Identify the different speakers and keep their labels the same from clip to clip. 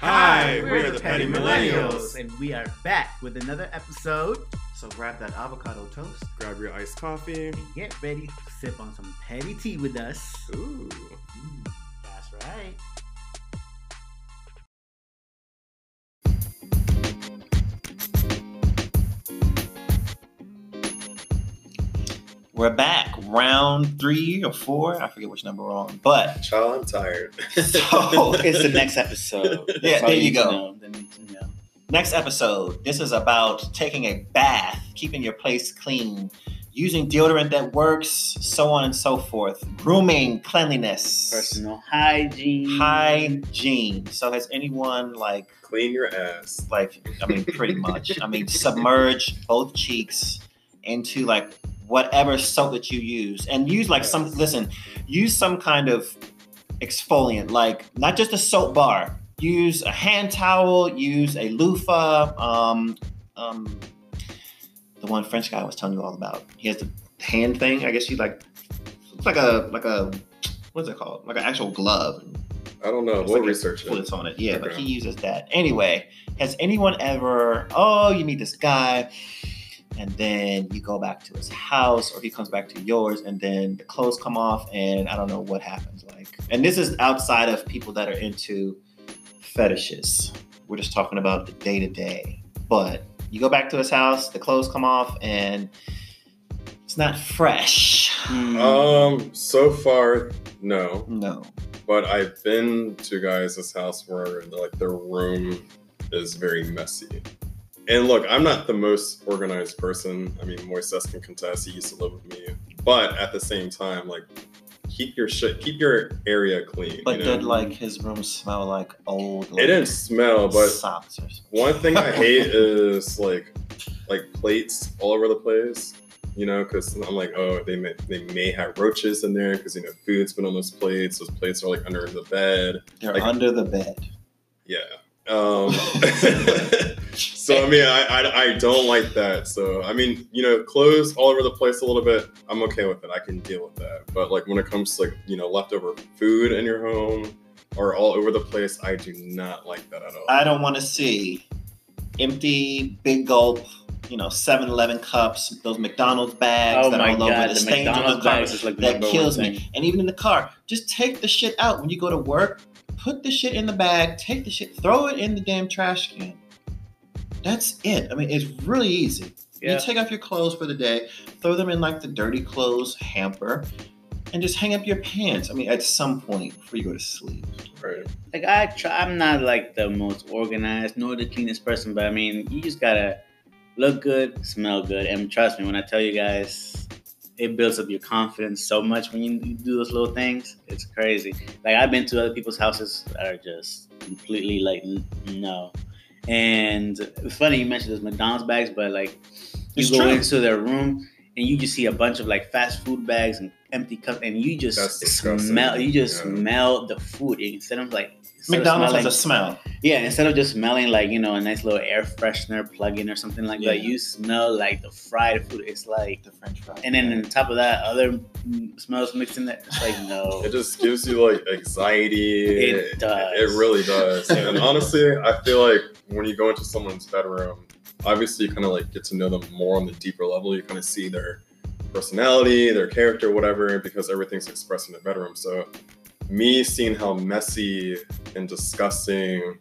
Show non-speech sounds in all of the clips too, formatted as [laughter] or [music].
Speaker 1: Hi, we're the Petty Millennials.
Speaker 2: and we are back with another episode.
Speaker 3: So grab that avocado toast.
Speaker 1: Grab your iced coffee.
Speaker 2: And get ready to sip on some petty tea with us.
Speaker 1: Ooh.
Speaker 2: Mm, that's right.
Speaker 3: We're back. Round three or four. I forget which number we're on. But [laughs]
Speaker 1: Child, I'm tired.
Speaker 3: so [laughs]
Speaker 4: It's the next episode.
Speaker 3: Yeah,
Speaker 4: That's all
Speaker 3: there you
Speaker 4: need
Speaker 3: go.
Speaker 4: know. You know.
Speaker 3: next episode, this is about taking a bath, keeping your place clean, using deodorant that works, so on and so forth. Grooming, cleanliness,
Speaker 4: Personal hygiene.
Speaker 3: hygiene. So has anyone like
Speaker 1: Clean your ass.
Speaker 3: like I mean pretty much. I mean submerge both cheeks into like whatever soap that you use and use like some listen, use some kind of exfoliant like not just a soap bar. Use a hand towel, use a loofah, um um the one French guy I was telling you all about. He has the hand thing, I guess you like looks like a like a what's it called? Like an actual glove.
Speaker 1: I don't know.
Speaker 3: It's
Speaker 1: We'll
Speaker 3: like
Speaker 1: research it.
Speaker 3: On it, yeah. But he uses that anyway. Has anyone ever? Oh, you meet this guy, and then you go back to his house, or he comes back to yours, and then the clothes come off, and I don't know what happens. Like, and this is outside of people that are into fetishes. We're just talking about the day to day. But you go back to his house, the clothes come off, and it's not fresh.
Speaker 4: Hmm.
Speaker 1: Um, so far, no.
Speaker 3: No.
Speaker 1: But I've been to guys' house where like their room is very messy. And look, I'm not the most organized person. I mean, Moises can contest. He used to live with me. But at the same time, like, keep your shit, keep your area clean.
Speaker 3: But
Speaker 1: you know?
Speaker 3: did like his room smell like old? Like, it
Speaker 1: didn't smell, but
Speaker 3: socks or something.
Speaker 1: One thing I [laughs] hate is like like plates all over the place. You know, because I'm like, oh, they may they may have roaches in there because you know food's been on those plates. Those plates are like under the bed.
Speaker 3: They're
Speaker 1: like-
Speaker 3: under the bed.
Speaker 1: Yeah. Um, [laughs] [laughs] so I mean, I, I I don't like that. So I mean, you know, clothes all over the place a little bit. I'm okay with it. I can deal with that. But like when it comes to like you know leftover food in your home or all over the place, I do not like that at all.
Speaker 3: I don't want to see empty big gulp, you know, 7-Eleven cups, those McDonald's bags
Speaker 4: Oh
Speaker 3: that
Speaker 4: my
Speaker 3: are all over
Speaker 4: god,
Speaker 3: the
Speaker 4: the
Speaker 3: stains on
Speaker 4: McDonald's
Speaker 3: the
Speaker 4: bags
Speaker 3: carpet.
Speaker 4: is like the
Speaker 3: That
Speaker 4: number one
Speaker 3: kills
Speaker 4: thing.
Speaker 3: me. And even in the car, just take the shit out when you go to work. Put the shit in the bag. Take the shit. Throw it in the damn trash can. That's it. I mean, it's really easy.
Speaker 4: Yeah.
Speaker 3: You take off your clothes for the day, throw them in like the dirty clothes hamper, and just hang up your pants. I mean, at some point before you go to sleep.
Speaker 1: Right.
Speaker 4: Like I try, I'm not like the most organized nor the cleanest person, but I mean, you just gotta look good, smell good, and trust me when I tell you guys, it builds up your confidence so much when you, you do those little things. It's crazy. Like I've been to other people's houses that are just completely like no. And it's funny you mentioned those McDonald's bags, but like you
Speaker 3: It's
Speaker 4: go
Speaker 3: true.
Speaker 4: into their room and you just see a bunch of like fast food bags and empty cups, and you just smell. You just
Speaker 1: Yeah.
Speaker 4: smell the food instead of like instead of
Speaker 3: McDonald's
Speaker 4: smelling-
Speaker 3: has a smell.
Speaker 4: yeah, instead of just smelling like you know a nice little air freshener plug-in or something like that, you smell like the fried food. It's like,
Speaker 3: The French fries.
Speaker 4: and then on top of that, other smells mixed in there. It's like no, [laughs]
Speaker 1: It just gives you like anxiety.
Speaker 4: It does.
Speaker 1: It really does. And honestly, I feel like when you go into someone's bedroom, obviously you kind of like get to know them more on the deeper level. You kind of see their personality, their character, whatever, because everything's expressed in the bedroom. So me seeing how messy and disgusting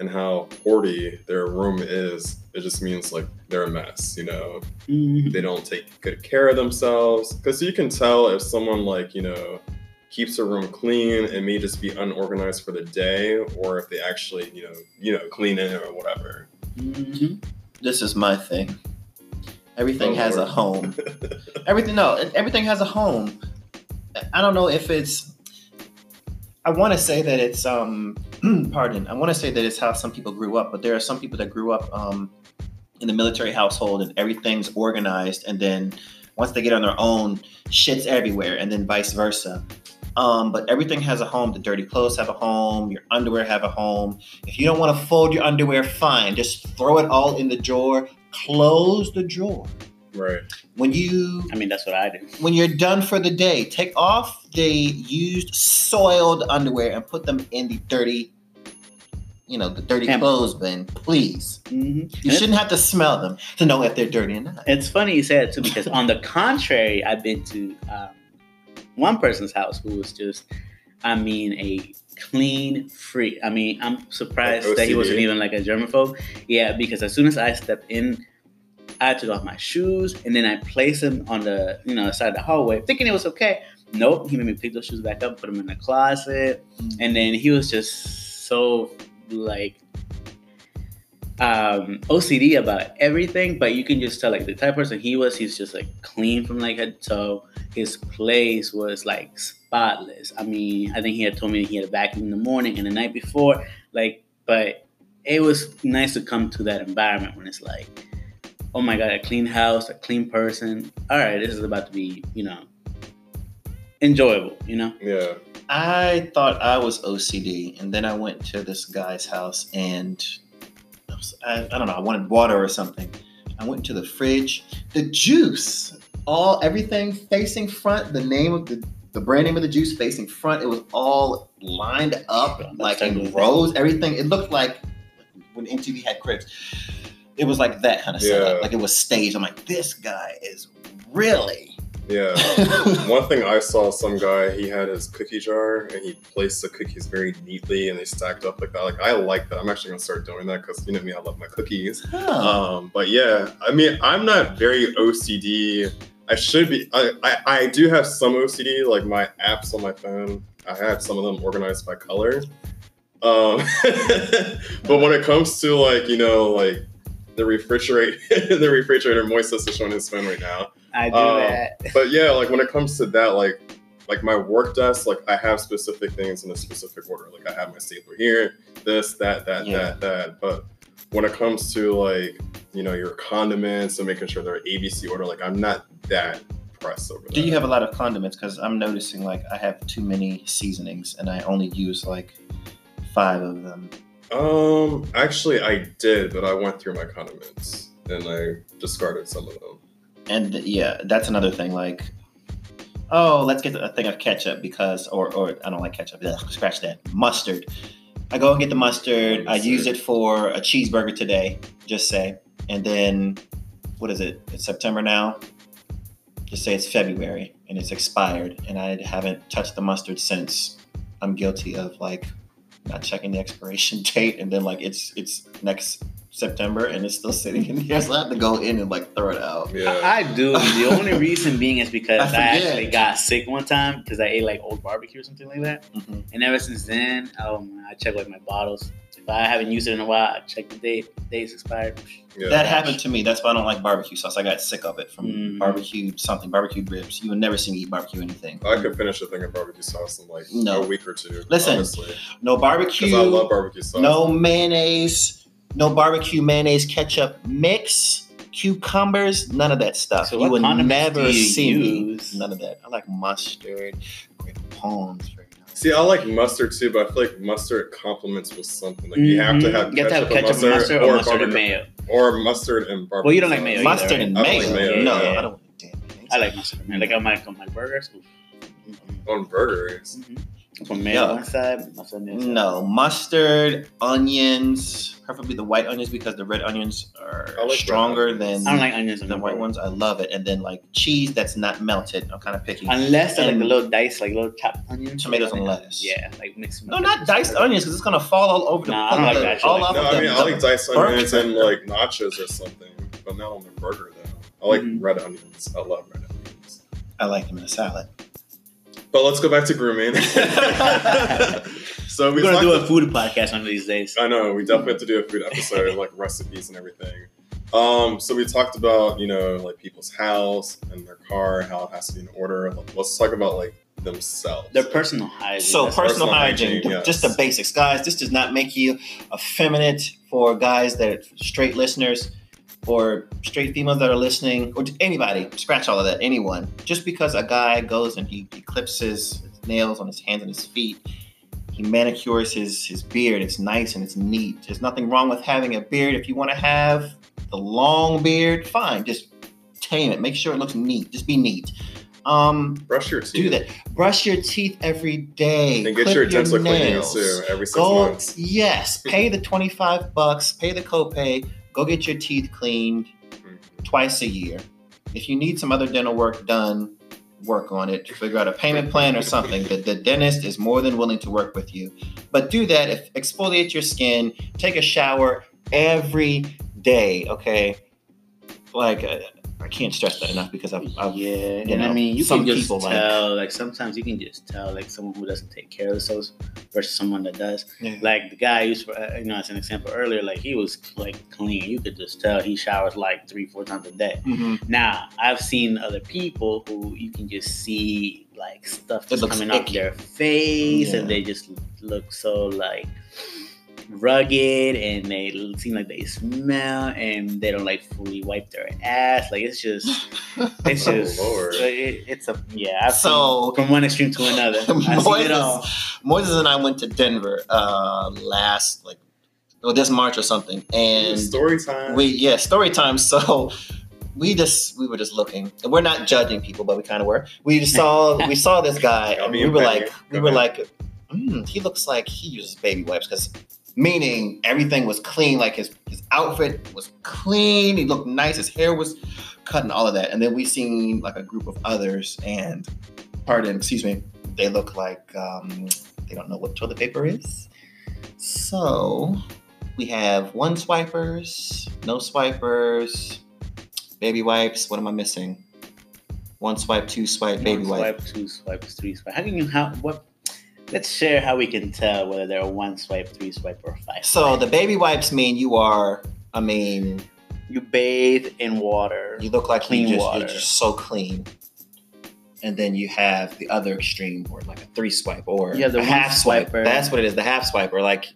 Speaker 1: and how hoardy their room is, it just means like they're a mess, you know?
Speaker 4: Mhm.
Speaker 1: they don't take good care of themselves because you can tell if someone like you know keeps a room clean and may just be unorganized for the day or if they actually you know you know clean it or whatever
Speaker 4: Mhm.
Speaker 3: This is my thing. Everything
Speaker 1: Oh,
Speaker 3: has a home. [laughs] Everything no, everything has a home. I don't know if it's. I want to say that it's um, [clears throat] pardon. I want to say that it's how some people grew up, but there are some people that grew up um, in the military household and everything's organized, and then once they get on their own, shit's everywhere, and then vice versa. Um, but everything has a home. The dirty clothes have a home. Your underwear have a home. If you don't want to fold your underwear, fine. Just throw it all in the drawer. Close the drawer.
Speaker 1: right
Speaker 3: When you
Speaker 4: I mean, that's what I do.
Speaker 3: when you're done for the day, take off the used, soiled underwear and put them in the dirty, you know, the dirty
Speaker 4: Yeah.
Speaker 3: clothes bin, please.
Speaker 4: Mhm.
Speaker 3: You shouldn't have to smell them to know if they're dirty or not.
Speaker 4: It's funny you say that too because on the contrary, I've been to um, one person's house who was just, I mean, a clean freak. I mean, I'm surprised
Speaker 1: Like
Speaker 4: that he wasn't even like a germaphobe. Yeah, because as soon as I stepped in, I took off my shoes and then I placed them on the you know side of the hallway, thinking it was okay. Nope, he made me pick those shoes back up, put them in the closet, and then he was just so like um OCD about everything, but you can just tell like the type of person he was, he's just like clean from like head to toe. His place was like spotless. I mean, I think he had told me he had a vacuum in the morning and the night before, like, but it was nice to come to that environment when it's like, oh my god, a clean house, a clean person. All right, this is about to be, you know, enjoyable, you know?
Speaker 1: Yeah.
Speaker 3: I thought I was OCD, and then I went to this guy's house, and I, I, don't know, I wanted water or something. I went to the fridge. The juice, all everything facing front. The name of the the brand name of the juice facing front. It was all lined up
Speaker 4: That's
Speaker 3: like in rows. Everything. It looked like when MTV had cribs. It was like that kind of setup.
Speaker 1: Yeah.
Speaker 3: Like it was staged. I'm like, this guy is really.
Speaker 1: Yeah. [laughs] One thing I saw some guy, he had his cookie jar and he placed the cookies very neatly and they stacked up like that. Like I like that. I'm actually gonna start doing that because you know me, I love my cookies.
Speaker 3: Huh.
Speaker 1: Um, but yeah, I mean, I'm not very OCD. I should be. I, I, I do have some OCD, like my apps on my phone. I have some of them organized by color. Um, [laughs] but when it comes to like you know like the refrigerator, [laughs] the refrigerator, Moises is showing his phone right now.
Speaker 4: I do
Speaker 1: Um,
Speaker 4: that.
Speaker 1: But yeah, like when it comes to that, like like my work desk, like I have specific things in a specific order. Like I have my stapler here, this, that, that,
Speaker 3: Yeah.
Speaker 1: that, that. But when it comes to like you know your condiments and making sure they're ABC order, like I'm not that pressed over that.
Speaker 3: Do you have a lot of condiments? Because I'm noticing like I have too many seasonings and I only use like five of them.
Speaker 1: Um, actually, I did, but I went through my condiments and I discarded some of them.
Speaker 3: And yeah, that's another thing. Like, oh, let's get a thing of ketchup because, or or I don't like ketchup. Ugh, scratch that. Mustard. I go and get the mustard. I use it for a cheeseburger today. Just say, and then what is it? It's September now. Just say it's February and it's expired, and I haven't touched the mustard since. I'm guilty of like not checking the expiration [laughs] date, and then like it's it's next September and it's still sitting in here, [laughs] so I have to go in and like throw it out.
Speaker 1: Yeah.
Speaker 4: I, I do. The only [laughs] reason being is because
Speaker 3: I
Speaker 4: I, actually got sick one time because I ate like old barbecue or something like that.
Speaker 3: Mhm.
Speaker 4: And ever since then, oh man, I check like my bottles. If I haven't used it in a while, I check the date. Date's expired.
Speaker 1: yeah.
Speaker 3: That happened to me. That's why I don't like barbecue sauce. I got sick of it from
Speaker 4: Mm.
Speaker 3: barbecue something, barbecue ribs. You would never see me eat barbecue anything.
Speaker 1: I could finish a thing of barbecue sauce in like
Speaker 3: No.
Speaker 1: a week or two.
Speaker 3: Listen,
Speaker 1: honestly,
Speaker 3: No barbecue.
Speaker 1: because I love barbecue sauce.
Speaker 3: no mayonnaise. No barbecue mayonnaise ketchup mix. Cucumbers. None of that stuff.
Speaker 4: So
Speaker 3: you
Speaker 4: what
Speaker 3: would never
Speaker 4: do you
Speaker 3: see me.
Speaker 4: use?
Speaker 3: None of that. I like mustard. Great palms.
Speaker 1: See, I like mustard too, but I feel like mustard complements with something. Like you have to
Speaker 4: Mhm.
Speaker 1: have
Speaker 4: you have to have ketchup, and mustard, or mustard and mayo.
Speaker 1: or mustard and barbecue.
Speaker 4: Well, you don't like
Speaker 1: sauce.
Speaker 4: mayo either,
Speaker 3: Mustard
Speaker 4: right?
Speaker 3: and
Speaker 1: I don't
Speaker 3: mayo.
Speaker 1: like mayo,
Speaker 3: no,
Speaker 1: yeah.
Speaker 3: I don't like damn.
Speaker 4: I like mustard and mayo. Like on my on my burgers. oof. Mhm.
Speaker 1: on burgers.
Speaker 4: Mhm. Put mayo on one side, mustard on the other side.
Speaker 3: No, mustard, onions, preferably the white onions because the red onions are
Speaker 1: like
Speaker 3: stronger
Speaker 1: onions.
Speaker 3: than
Speaker 4: I don't like onions
Speaker 3: the white ones. I love it. And then like cheese that's not melted. I'm kind of picky.
Speaker 4: Unless they're like
Speaker 3: And-
Speaker 4: the little diced, like little chopped onions.
Speaker 3: Tomatoes and lettuce.
Speaker 4: Yeah, like mix them
Speaker 3: no, not diced onions because it's gonna fall all over the
Speaker 4: Nah, I don't like that
Speaker 3: all
Speaker 4: Like-
Speaker 1: No,
Speaker 3: of
Speaker 1: I
Speaker 3: the-
Speaker 1: mean I like diced
Speaker 3: burger.
Speaker 1: onions and like nachos or something, but not on the burger though. I like
Speaker 4: Mhm.
Speaker 1: red onions. I love red onions.
Speaker 3: I like them in a salad.
Speaker 1: But let's go back to grooming. [laughs] so we
Speaker 4: We're gonna do a
Speaker 1: talked-
Speaker 4: food podcast one of these days.
Speaker 1: I know we definitely have to do a food episode, like recipes and everything. Um, so we talked about you know like people's house and their car, how it has to be in order. Let's talk about like themselves.
Speaker 4: Their personal hygiene.
Speaker 3: So
Speaker 4: That's-
Speaker 3: personal,
Speaker 1: personal
Speaker 3: hygiene,
Speaker 1: hygiene, yes.
Speaker 3: just the basics, guys. This does not make you effeminate for guys that are straight listeners or straight females that are listening or anybody. Scratch all of that. Anyone. Just because a guy goes and he, he clips his, nails on his hands and his feet, he manicures his his beard. It's nice and it's neat. There's nothing wrong with having a beard. If you want to have the long beard, fine. Just tame it. Make sure it looks neat. Just be neat. Um,
Speaker 1: Brush your teeth.
Speaker 3: do that. Brush your teeth every day.
Speaker 1: And get
Speaker 3: Clip
Speaker 1: your dental
Speaker 3: nails.
Speaker 1: too every six
Speaker 3: Go,
Speaker 1: months.
Speaker 3: yes, pay the 25 bucks, pay the copay, go get your teeth cleaned
Speaker 1: Mhm.
Speaker 3: twice a year. If you need some other dental work done, work on it. Figure out a payment plan or something. The, the dentist is more than willing to work with you. But do that. If exfoliate your skin, take a shower every day. Okay, like uh, I can't stress that enough because I've, I've
Speaker 4: yeah,
Speaker 3: you
Speaker 4: and I mean, you
Speaker 3: some
Speaker 4: can just
Speaker 3: people, like-
Speaker 4: tell. Like, sometimes you can just tell, like someone who doesn't take care of themselves versus someone that does.
Speaker 3: yeah.
Speaker 4: Like the guy used, for, uh, you know, as an example earlier, like he was like clean. You could just tell he showers like three, four times a day.
Speaker 3: Mhm.
Speaker 4: Now, I've seen other people who you can just see like stuff
Speaker 3: It
Speaker 4: just
Speaker 3: looks
Speaker 4: coming off their face, and they just look so like rugged, and they seem like they smell, and they don't like fully wipe their ass. Like it's just, [laughs] it's
Speaker 1: Oh,
Speaker 4: just,
Speaker 1: Lord.
Speaker 4: it- it's a yeah. I've
Speaker 3: So-
Speaker 4: from one extreme to another. [laughs] I've it all.
Speaker 3: Moises, Moises and I went to Denver uh, last like well this March or something, and
Speaker 1: story time.
Speaker 3: we yeah story time. So we just we were just looking, and we're not judging people, but we kind of were. We just saw [laughs] we saw this guy,
Speaker 1: I'll
Speaker 3: and we were like we were like, mm, he looks like he uses baby wipes because. Meaning everything was clean, like his his outfit was clean. He looked nice. His hair was cut and all of that. And then we seen like a group of others, and pardon, excuse me, they look like um, they don't know what toilet paper is. So we have one swipers, no swipers, baby wipes. What am I missing? One swipe, two swipe, baby
Speaker 4: one
Speaker 3: wipe.
Speaker 4: swipe, two swipes, three swipe. How can you how what? Let's share how we can tell whether they're a one swipe, three swipe, or five.
Speaker 3: So the baby wipes mean you are. I mean,
Speaker 4: you bathe in water.
Speaker 3: you look like
Speaker 4: Clean
Speaker 3: you just,
Speaker 4: water.
Speaker 3: You're just so clean. And then you have the other extreme, or like a three swipe, or
Speaker 4: yeah, the
Speaker 3: half swipe.
Speaker 4: swiper.
Speaker 3: That's what it is, the half swiper. Like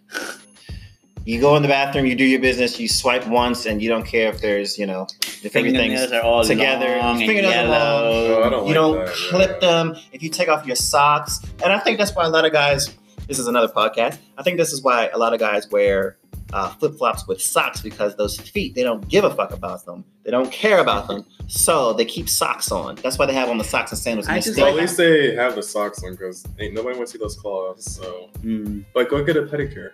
Speaker 3: you go in the bathroom, you do your business, you swipe once, and you don't care if there's, you know, if everything's
Speaker 4: Fingernails are all
Speaker 3: together.
Speaker 4: long and
Speaker 3: Fingernails are long.
Speaker 1: Oh,
Speaker 4: yellow.
Speaker 1: don't
Speaker 3: you
Speaker 1: like
Speaker 3: don't
Speaker 1: that,
Speaker 3: clip
Speaker 1: yeah.
Speaker 3: them if you take off your socks and i think that's why a lot of guys this is another podcast i think this is why a lot of guys wear uh, flip-flops with socks because those feet they don't give a fuck about them they don't care about them so they keep socks on that's why they have on the socks and sandals and
Speaker 4: I
Speaker 3: they
Speaker 4: just
Speaker 3: stay
Speaker 1: Well, at least they have the socks on because ain't nobody want to see those claws. So,
Speaker 4: Mm.
Speaker 1: but go get a pedicure.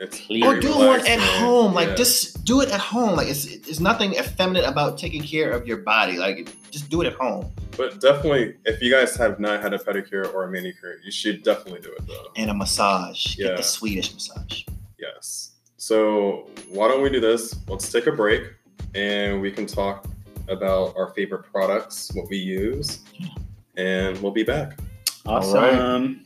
Speaker 1: It's
Speaker 4: Clear.
Speaker 3: or
Speaker 1: very
Speaker 3: do one
Speaker 1: relaxing.
Speaker 3: at home like
Speaker 1: Yeah.
Speaker 3: just do it at home like it's there's nothing effeminate about taking care of your body like just do it at home
Speaker 1: But definitely, if you guys have not had a pedicure or a manicure, you should definitely do it though.
Speaker 3: and a massage get
Speaker 1: Yeah.
Speaker 3: the swedish massage
Speaker 1: Yes. So why don't we do this? Let's take a break and we can talk about our favorite products, what we use, and we'll be back.
Speaker 4: Awesome.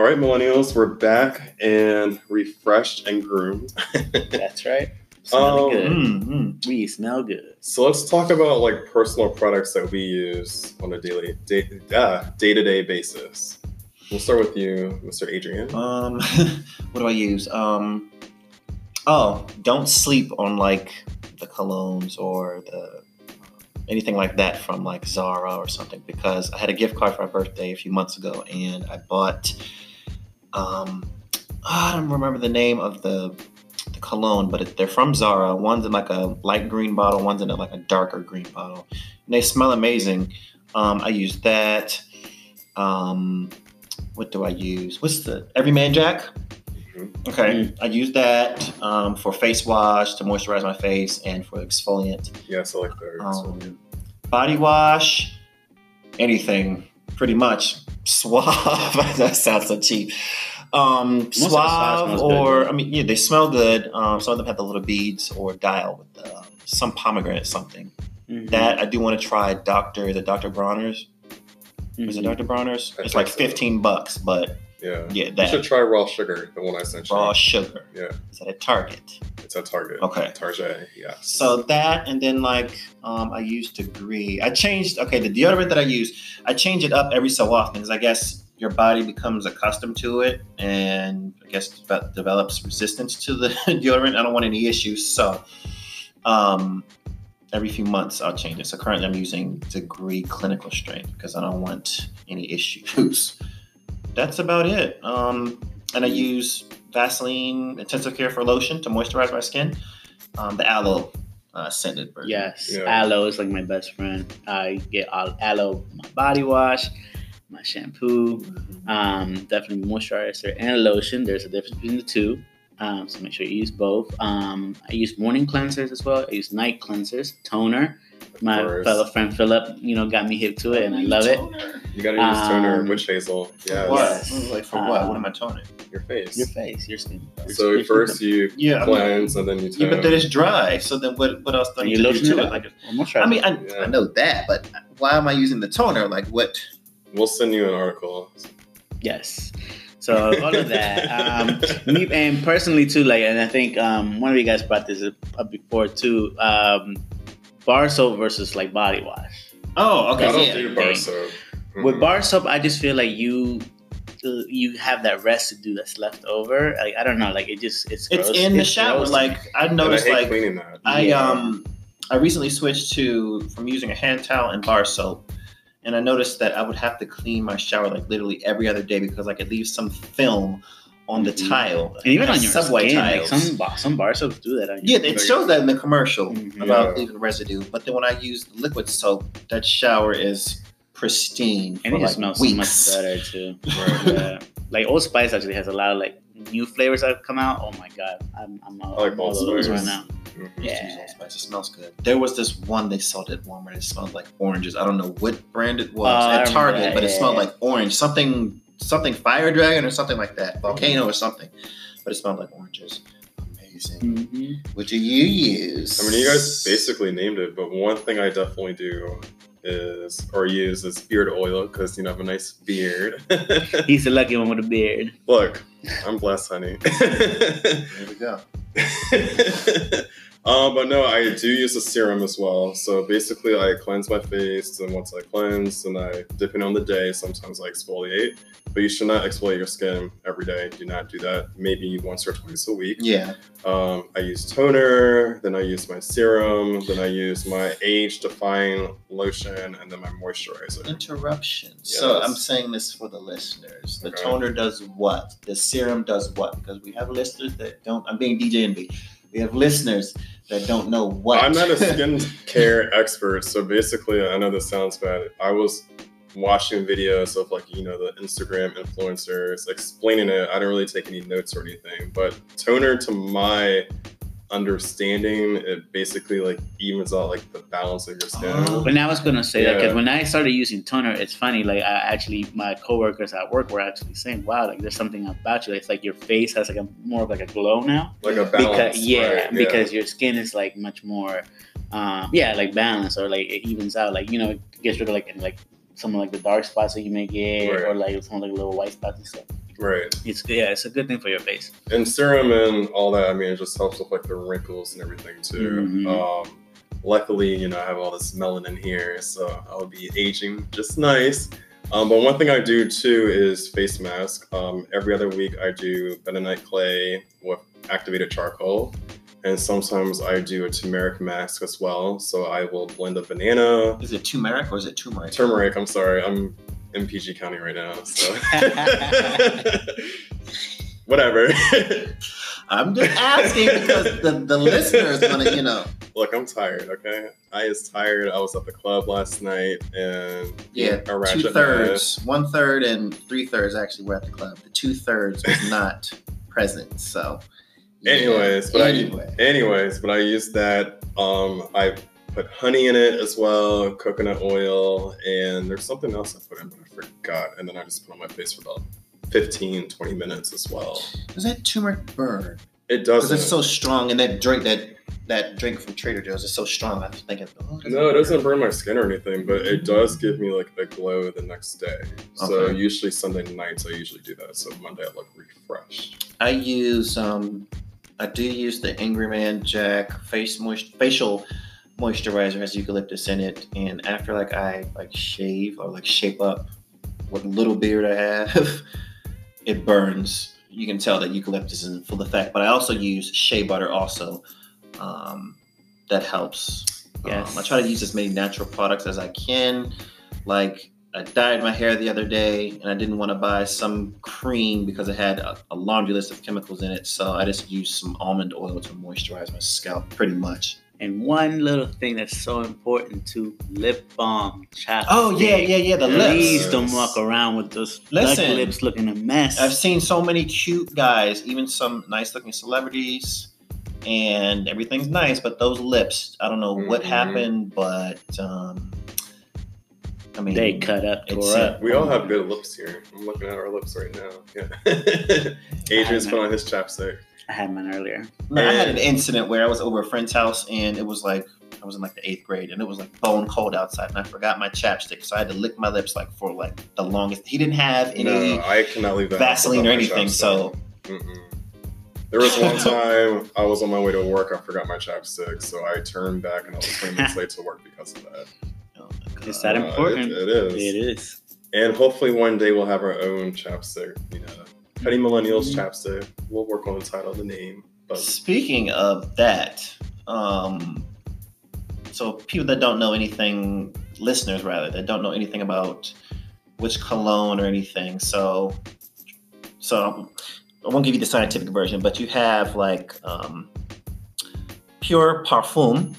Speaker 1: All right, millennials, we're back and refreshed and groomed. [laughs]
Speaker 4: That's right. Smell
Speaker 1: Um,
Speaker 4: good.
Speaker 3: Mm-hmm.
Speaker 4: We smell good.
Speaker 1: So let's talk about like personal products that we use on a daily day day to day basis. We'll start with you, Mr. Adrian.
Speaker 3: Um, [laughs] what do I use? Um, oh, don't sleep on like the colognes or the anything like that from like Zara or something because I had a gift card for my birthday a few months ago and I bought. Um, I don't remember the name of the the cologne, but it, they're from Zara. One's in like a light green bottle, one's in a, like a darker green bottle. And they smell amazing. Um, I use that. Um, what do I use? What's the Everyman Jack?
Speaker 1: Mhm.
Speaker 3: Okay, I use that um, for face wash to moisturize my face and for exfoliant.
Speaker 1: Yes, I like those.
Speaker 3: Um, body wash, anything, pretty much. Suave. [laughs] that sounds so cheap. Um, suave or
Speaker 4: good.
Speaker 3: I mean, yeah, they smell good. Um, some of them have the little beads or dial with uh, some pomegranate something.
Speaker 4: Mhm.
Speaker 3: That I do want to try. Doctor, the Dr. Bronner's. Is it. Dr. Bronner's? It's like fifteen bucks, but
Speaker 1: yeah.
Speaker 3: yeah,
Speaker 1: You
Speaker 3: that
Speaker 1: should try raw sugar, the one I sent you.
Speaker 3: raw sugar.
Speaker 1: Yeah.
Speaker 3: Is that at Target?
Speaker 1: It's at Target.
Speaker 3: Okay.
Speaker 1: Target, Yeah.
Speaker 3: So that, and then like um, I used Degree. I changed. Okay, the deodorant that I use, I change it up every so often because I guess your body becomes accustomed to it, and I guess de- develops resistance to the [laughs] deodorant. I don't want any issues, so um, every few months I'll change it. So currently I'm using Degree Clinical Strength because I don't want any issues. [laughs] That's about it. Um, and I use Vaseline Intensive Care for lotion to moisturize my skin. Um, the aloe uh, scented version.
Speaker 4: Yes,
Speaker 1: Yeah.
Speaker 4: aloe is like my best friend. I get aloe my body wash, my shampoo, um, definitely moisturizer and lotion. There's a difference between the two, um, so make sure you use both. Um, I use morning cleansers as well. I use night cleansers, toner. My
Speaker 1: course.
Speaker 4: fellow friend Philip, you know, got me hip to it, and I love it.
Speaker 1: You gotta use toner,
Speaker 4: Um,
Speaker 1: witch hazel. Yeah,
Speaker 3: What? Like for what?
Speaker 4: Um,
Speaker 3: What am I toning?
Speaker 1: your face.
Speaker 4: Your face, your skin.
Speaker 1: so
Speaker 4: Your-
Speaker 1: first you
Speaker 3: Yeah, I'm-
Speaker 1: cleanse and then you
Speaker 3: Yeah,
Speaker 1: tone.
Speaker 3: but then it's dry. So then what? What else do I need
Speaker 4: you
Speaker 3: to do
Speaker 4: lotion
Speaker 3: to
Speaker 4: it
Speaker 3: it?
Speaker 4: up.
Speaker 3: Like,
Speaker 4: Or.
Speaker 3: I mean, I,
Speaker 1: Yeah.
Speaker 3: I know that, but why am I using the toner? Like what?
Speaker 1: we'll send you an article.
Speaker 4: Yes. So all of that. Um, me and personally too, like, and I think um, one of you guys brought this up before too. Um, bar soap versus like body wash.
Speaker 3: Oh, okay.
Speaker 1: I don't
Speaker 3: yeah.
Speaker 1: do bar
Speaker 4: thing.
Speaker 1: soap.
Speaker 4: With
Speaker 1: Mhm.
Speaker 4: bar soap, I just feel like you you have that residue that's left over. Like I don't know, like it just it's
Speaker 3: It's
Speaker 4: gross.
Speaker 3: in the
Speaker 4: It's
Speaker 3: shower.
Speaker 4: gross.
Speaker 3: Like I
Speaker 1: And I
Speaker 3: noticed,
Speaker 1: hate
Speaker 3: like
Speaker 1: cleaning that.
Speaker 3: I
Speaker 4: Yeah.
Speaker 3: um I recently switched to from using a hand towel and bar soap, and I noticed that I would have to clean my shower like literally every other day because I could leave some film on the
Speaker 4: Mhm.
Speaker 3: tile,
Speaker 4: and even on your
Speaker 3: subway
Speaker 4: skin,
Speaker 3: tiles.
Speaker 4: like some bar, some bar soaps do that on
Speaker 3: yeah,
Speaker 4: your
Speaker 3: it shows that in the commercial
Speaker 4: Mhm.
Speaker 3: about
Speaker 1: Yeah.
Speaker 3: leaving residue. But then when I use liquid soap, that shower is pristine
Speaker 4: and
Speaker 3: for
Speaker 4: it
Speaker 3: like
Speaker 4: smells
Speaker 3: weeks.
Speaker 4: so much better too. [laughs]
Speaker 1: Right.
Speaker 4: yeah. Like Old Spice actually has a lot of like new flavors that have come out. Oh my god, I'm I'm all,
Speaker 1: like
Speaker 4: I'm all
Speaker 1: Old
Speaker 4: over right now.
Speaker 1: Mhm.
Speaker 4: Yeah.
Speaker 3: Old Spice. It smells good. There was this one they sold at Walmart. It smelled like oranges. I don't know what brand it was
Speaker 4: Oh,
Speaker 3: at Target,
Speaker 4: that,
Speaker 3: but it
Speaker 4: yeah.
Speaker 3: smelled like orange. Something, something Fire Dragon or something like that. Volcano or something. But it smelled like oranges. Amazing.
Speaker 4: Mhm.
Speaker 3: What do you use?
Speaker 1: I mean, you guys basically named it, but one thing I definitely do is or use is beard oil because you know I have a nice beard. [laughs]
Speaker 4: He's the lucky one with a beard.
Speaker 1: Look, I'm blessed, honey. [laughs]
Speaker 3: There we go. [laughs]
Speaker 1: um, but no, I do use a serum as well. So basically, I cleanse my face, and once I cleanse, and I depending on the day, sometimes I exfoliate. But you should not exfoliate your skin every day. Do not do that. Maybe once or twice a week.
Speaker 3: Yeah.
Speaker 1: Um, I use toner, then I use my serum, then I use my age-defying lotion, and then my moisturizer.
Speaker 3: Interruption. So I'm saying this for the listeners. The
Speaker 1: Okay.
Speaker 3: toner does what? The serum does what? Because we have listeners that don't. I'm being DJ Envy. We have listeners that don't know what.
Speaker 1: I'm not a [laughs] skin care expert, so basically, I know this sounds bad. I was watching videos of like you know the Instagram influencers explaining it. I don't really take any notes or anything, but toner, to my understanding, it basically like evens out like the balance of your skin.
Speaker 3: Oh.
Speaker 4: But now I was gonna say that because when I started using toner, it's funny. Like I actually, my coworkers at work were actually saying, "Wow, like there's something about you. It's like your face has like a more of like a glow now."
Speaker 1: Like a balance,
Speaker 4: because yeah,
Speaker 1: right?
Speaker 4: because your skin is like much more, um, yeah, like balanced or like it evens out. Like you know, it gets rid of like like some of like the dark spots that you may get
Speaker 1: Right.
Speaker 4: or like some like little white spots and stuff.
Speaker 1: Right.
Speaker 4: It's yeah, it's a good thing for your face.
Speaker 1: and serum and all that. I mean, it just helps with like the wrinkles and everything too.
Speaker 4: Mhm.
Speaker 1: Um, luckily, you know, I have all this melanin here, so I'll be aging just nice. Um, but one thing I do too is face mask. Um, every other week, I do bentonite clay with activated charcoal, and sometimes I do a turmeric mask as well. So I will blend a banana,
Speaker 3: Is it turmeric or is it turmeric?
Speaker 1: turmeric. I'm sorry, I'm in PG County right now, so [laughs] [laughs] whatever.
Speaker 3: I'm just asking because the, the listeners want to, you know.
Speaker 1: Look, I'm tired. Okay, I is tired. I was at the club last night, and
Speaker 3: Yeah,
Speaker 1: a
Speaker 3: two thirds, one third, and three thirds actually were at the club. The two thirds was [laughs] not present. So, yeah.
Speaker 1: Anyways, but
Speaker 3: anyway,
Speaker 1: I anyways, but I used that. Um, I put honey in it as well, coconut oil, and there's something else I put in, but I forgot. And then I just put on my face for about 15, 20 minutes as well.
Speaker 3: does that turmeric burn?
Speaker 1: It doesn't.
Speaker 3: it's so strong, and that drink that that drink from Trader Joe's is so strong. I'm thinking, oh, does
Speaker 1: no, it doesn't burn my skin or anything, but it does give me like a glow the next day.
Speaker 3: Okay.
Speaker 1: So usually Sunday nights I usually do that. So Monday I look refreshed.
Speaker 3: I use um, I do use the Everyman Jack face moist facial moisturizer has eucalyptus in it, and after like I like shave or like shape up what little beard I have, [laughs] it burns. You can tell that eucalyptus is in full effect. But I also use shea butter also. Um, that helps.
Speaker 4: Yes.
Speaker 3: Um, I try to use as many natural products as I can. Like I dyed my hair the other day, and I didn't want to buy some cream because it had a, a laundry list of chemicals in it. So I just used some almond oil to moisturize my scalp, pretty much.
Speaker 4: And one little thing that's so important to lip balm, chapstick.
Speaker 3: Oh yeah, yeah, yeah. The
Speaker 4: Please
Speaker 3: lips.
Speaker 4: don't walk around with those
Speaker 3: Listen.
Speaker 4: lips looking a mess.
Speaker 3: I've seen so many cute guys, even some nice looking celebrities, and everything's nice, but those lips, I don't know what
Speaker 1: Mhm.
Speaker 3: happened, but um I mean
Speaker 4: they cut up, tore up.
Speaker 1: We all have good lips here. I'm looking at our lips right now. Yeah. [laughs] Adrian's put on his chapstick.
Speaker 4: I had mine earlier.
Speaker 3: Man, I had an incident where I was over a friend's house and it was like I was in like the eighth grade and it was like bone cold outside and I forgot my chapstick, so I had to lick my lips like for like the longest. He didn't have any
Speaker 1: No, I cannot leave the
Speaker 3: Vaseline or anything, so
Speaker 1: Mm-mm. There was one time I was on my way to work. I forgot my chapstick, so I turned back and I was 20 minutes late to work because of that.
Speaker 3: oh my God.
Speaker 4: It's that
Speaker 1: Uh,
Speaker 4: important.
Speaker 1: it- it is.
Speaker 4: It is.
Speaker 1: And hopefully one day we'll have our own chapstick. You know, Petty Millennials chapstick. We'll work on the title, the name. But
Speaker 3: Speaking of that, um, so people that don't know anything, listeners rather, that don't know anything about which cologne or anything, so so I won't give you the scientific version, but you have like um, pure parfum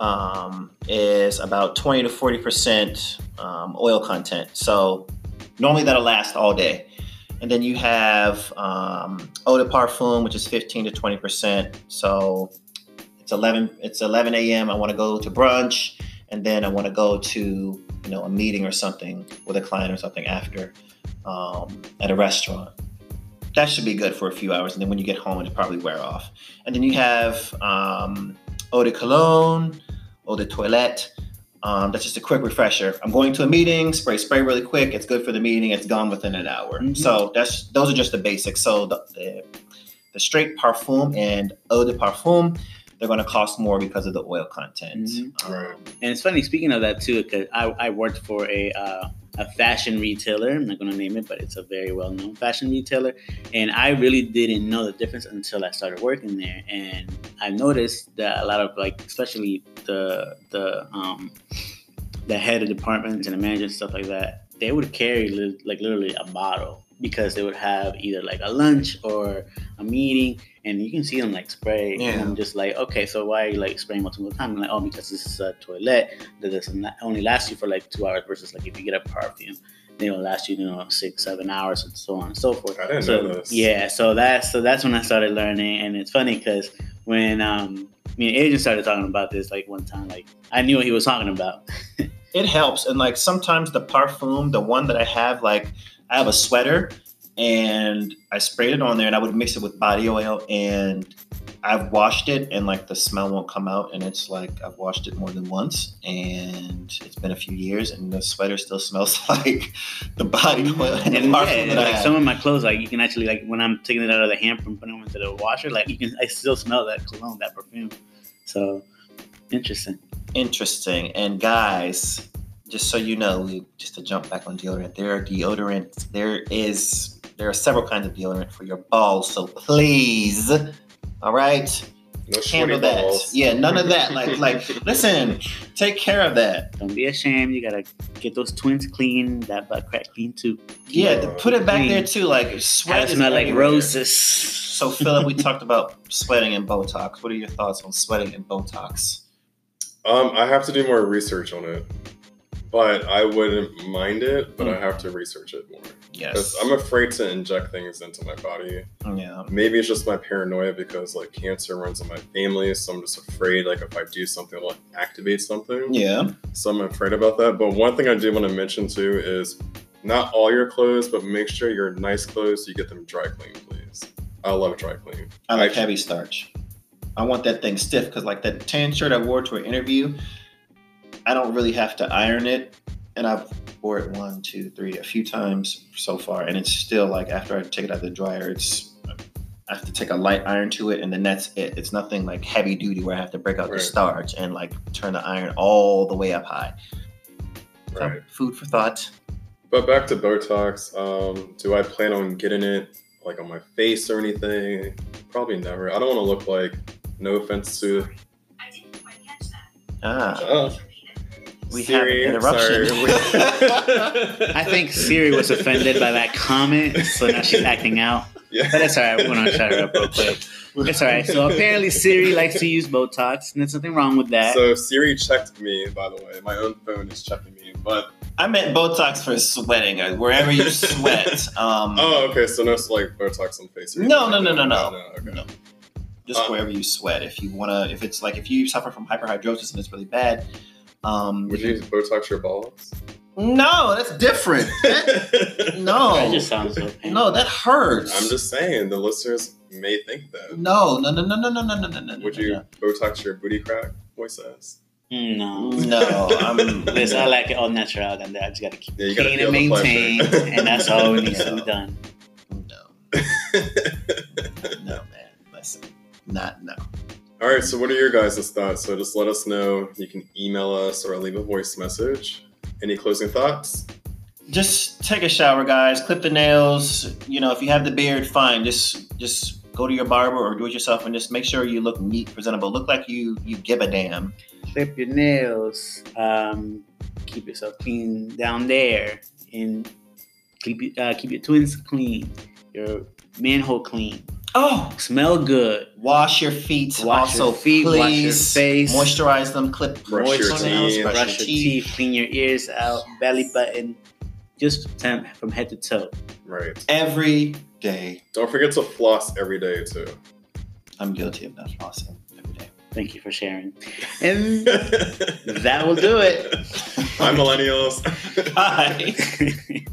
Speaker 3: um, is about twenty to forty percent um, oil content. So normally that'll last all day. And then you have um, eau de parfum, which is 15 to 20 percent. So it's 11. It's 11 a.m. I want to go to brunch, and then I want to go to you know a meeting or something with a client or something after um, at a restaurant. That should be good for a few hours, and then when you get home, it'll probably wear off. And then you have um, eau de cologne, eau de toilette. Um, that's just a quick refresher. I'm going to a meeting, spray spray really quick. It's good for the meeting. It's gone within an hour.
Speaker 4: Mhm.
Speaker 3: So that's those are just the basics. So the, the the straight parfum and eau de parfum, they're going to cost more because of the oil content.
Speaker 4: Mhm.
Speaker 3: Um,
Speaker 4: And it's funny, speaking of that too, because I, I worked for a uh, a fashion retailer. I'm not going to name it, but it's a very well known fashion retailer. And I really didn't know the difference until I started working there. And I noticed that a lot of like, especially the the um, the head of departments and the managers and stuff like that, they would carry li- like literally a bottle because they would have either like a lunch or a meeting and you can see them like spray
Speaker 3: Yeah.
Speaker 4: and I'm just like okay so why are you like spraying multiple times I'm like oh because this is a toilet that doesn't only last you for like two hours versus like if you get a perfume they will last you you know six seven hours and so on and so forth
Speaker 1: I didn't
Speaker 4: so
Speaker 1: know this.
Speaker 4: yeah so that's so that's when I started learning and it's funny because when um me and Adrian started talking about this like one time like I knew what he was talking about [laughs]
Speaker 3: it helps. And like sometimes the parfum, the one that I have, like I have a sweater and I sprayed it on there and I would mix it with body oil and I've washed it and like the smell won't come out and it's like I've washed it more than once and it's been a few years and the sweater still [laughs] smells like the body oil and,
Speaker 4: and yeah, like some of my clothes, like you can actually like when I'm taking it out of the hamper and putting them into the washer, like you can I still smell that cologne, that perfume. So interesting.
Speaker 3: Interesting. And guys, just so you know, just to jump back on deodorant, there are deodorants. There is there are several kinds of deodorant for your balls. So please, all right,
Speaker 1: No sweaty
Speaker 3: handle that.
Speaker 1: balls.
Speaker 3: Yeah, none of that. Like like, [laughs] listen, take care of that.
Speaker 4: Don't be ashamed. You gotta get those twins clean, that butt crack clean too.
Speaker 3: Yeah,
Speaker 1: Yeah.
Speaker 3: put it back
Speaker 4: Clean.
Speaker 3: there too. Like sweat
Speaker 4: Have it
Speaker 3: is
Speaker 4: smell like roses.
Speaker 3: So Philip, we [laughs] talked about sweating and Botox. What are your thoughts on sweating and Botox?
Speaker 1: Um, I have to do more research on it, but I wouldn't mind it. But
Speaker 3: Hmm.
Speaker 1: I have to research it more
Speaker 3: Yes.
Speaker 1: I'm afraid to inject things into my body.
Speaker 3: yeah.
Speaker 1: Maybe it's just my paranoia because like cancer runs in my family, so I'm just afraid like if I do something, it'll activate something.
Speaker 3: Yeah.
Speaker 1: So I'm afraid about that. But one thing I do want to mention too is not all your clothes, but make sure your nice clothes you get them dry clean, please. I love dry clean.
Speaker 3: I like
Speaker 1: I-
Speaker 3: heavy starch. I want that thing stiff because, like that tan shirt I wore to an interview, I don't really have to iron it, and I've wore it one, two, three, a few times so far, and it's still like after I take it out of the dryer, it's I have to take a light iron to it, and then that's it. It's nothing like heavy duty where I have to break out the starch and like turn the iron all the way up high. So,
Speaker 1: Right.
Speaker 3: food for thought.
Speaker 1: But back to Botox. Um, do I plan on getting it like on my face or anything? Probably never. I don't want to look like. No offense to.
Speaker 5: I didn't quite catch that.
Speaker 3: Ah,
Speaker 1: Uh,
Speaker 5: Please repeat it.
Speaker 3: We have an interruption. [laughs]
Speaker 4: I think Siri was offended by that comment, so now she's acting out.
Speaker 1: Yeah.
Speaker 4: But it's all right. We're gonna shut her up real quick. It's all right. So apparently Siri likes to use Botox, and there's nothing wrong with that.
Speaker 1: So Siri checked me, by the way. My own phone is checking me. But
Speaker 3: I meant Botox for sweating, uh, wherever you sweat. [laughs] Um,
Speaker 1: oh, okay. So no like Botox on face. or
Speaker 3: No,
Speaker 1: anything
Speaker 3: no,
Speaker 1: like
Speaker 3: no,
Speaker 1: that?
Speaker 3: no, no.
Speaker 1: okay.
Speaker 3: No. just
Speaker 1: Uh,
Speaker 3: wherever you sweat. If you wanna, if it's like if you suffer from hyperhidrosis and it's really bad, um,
Speaker 1: Would you Botox your balls?
Speaker 3: no, that's different. [laughs]
Speaker 4: that
Speaker 3: no, [laughs]
Speaker 4: just sounds so painful.
Speaker 3: no, that hurts.
Speaker 1: I'm just saying the listeners may think that.
Speaker 3: no, no, no, no, no, no, no, no, no, no.
Speaker 1: Would
Speaker 3: no,
Speaker 1: you Botox your booty crack? Voice says.
Speaker 4: No.
Speaker 3: No, I'm. [laughs]
Speaker 4: Listen, I like it all natural, and I just gotta keep
Speaker 1: Yeah, you
Speaker 4: clean and maintain, and that's all it needs to be done.
Speaker 3: No, no, man. Listen, not no.
Speaker 1: All right. So what are your guys' thoughts? So just let us know. You can email us or leave a voice message. Any closing thoughts?
Speaker 3: Just take a shower, guys. Clip the nails. You know, if you have the beard, fine. Just just go to your barber or do it yourself, and just make sure you look neat, presentable. Look like you you give a damn.
Speaker 4: Clip your nails. Um, keep yourself clean down there, and keep your- uh, keep your twins clean. Your manhole clean.
Speaker 3: Oh,
Speaker 4: Smell good.
Speaker 3: wash your feet.
Speaker 4: Wash
Speaker 3: also,
Speaker 4: your feet,
Speaker 3: please
Speaker 4: wash your face.
Speaker 3: moisturize them. Clip
Speaker 1: Brush your
Speaker 3: toenails,
Speaker 1: teeth.
Speaker 3: brush,
Speaker 4: Brush your teeth. Clean your ears out. Belly button. Just from from head to toe.
Speaker 1: Right.
Speaker 3: every day.
Speaker 1: Don't forget to floss every day too.
Speaker 3: I'm guilty of not flossing every day.
Speaker 4: Thank you for sharing. And that will do it. [laughs]
Speaker 1: Bye, millennials. [laughs]
Speaker 3: Bye. [laughs]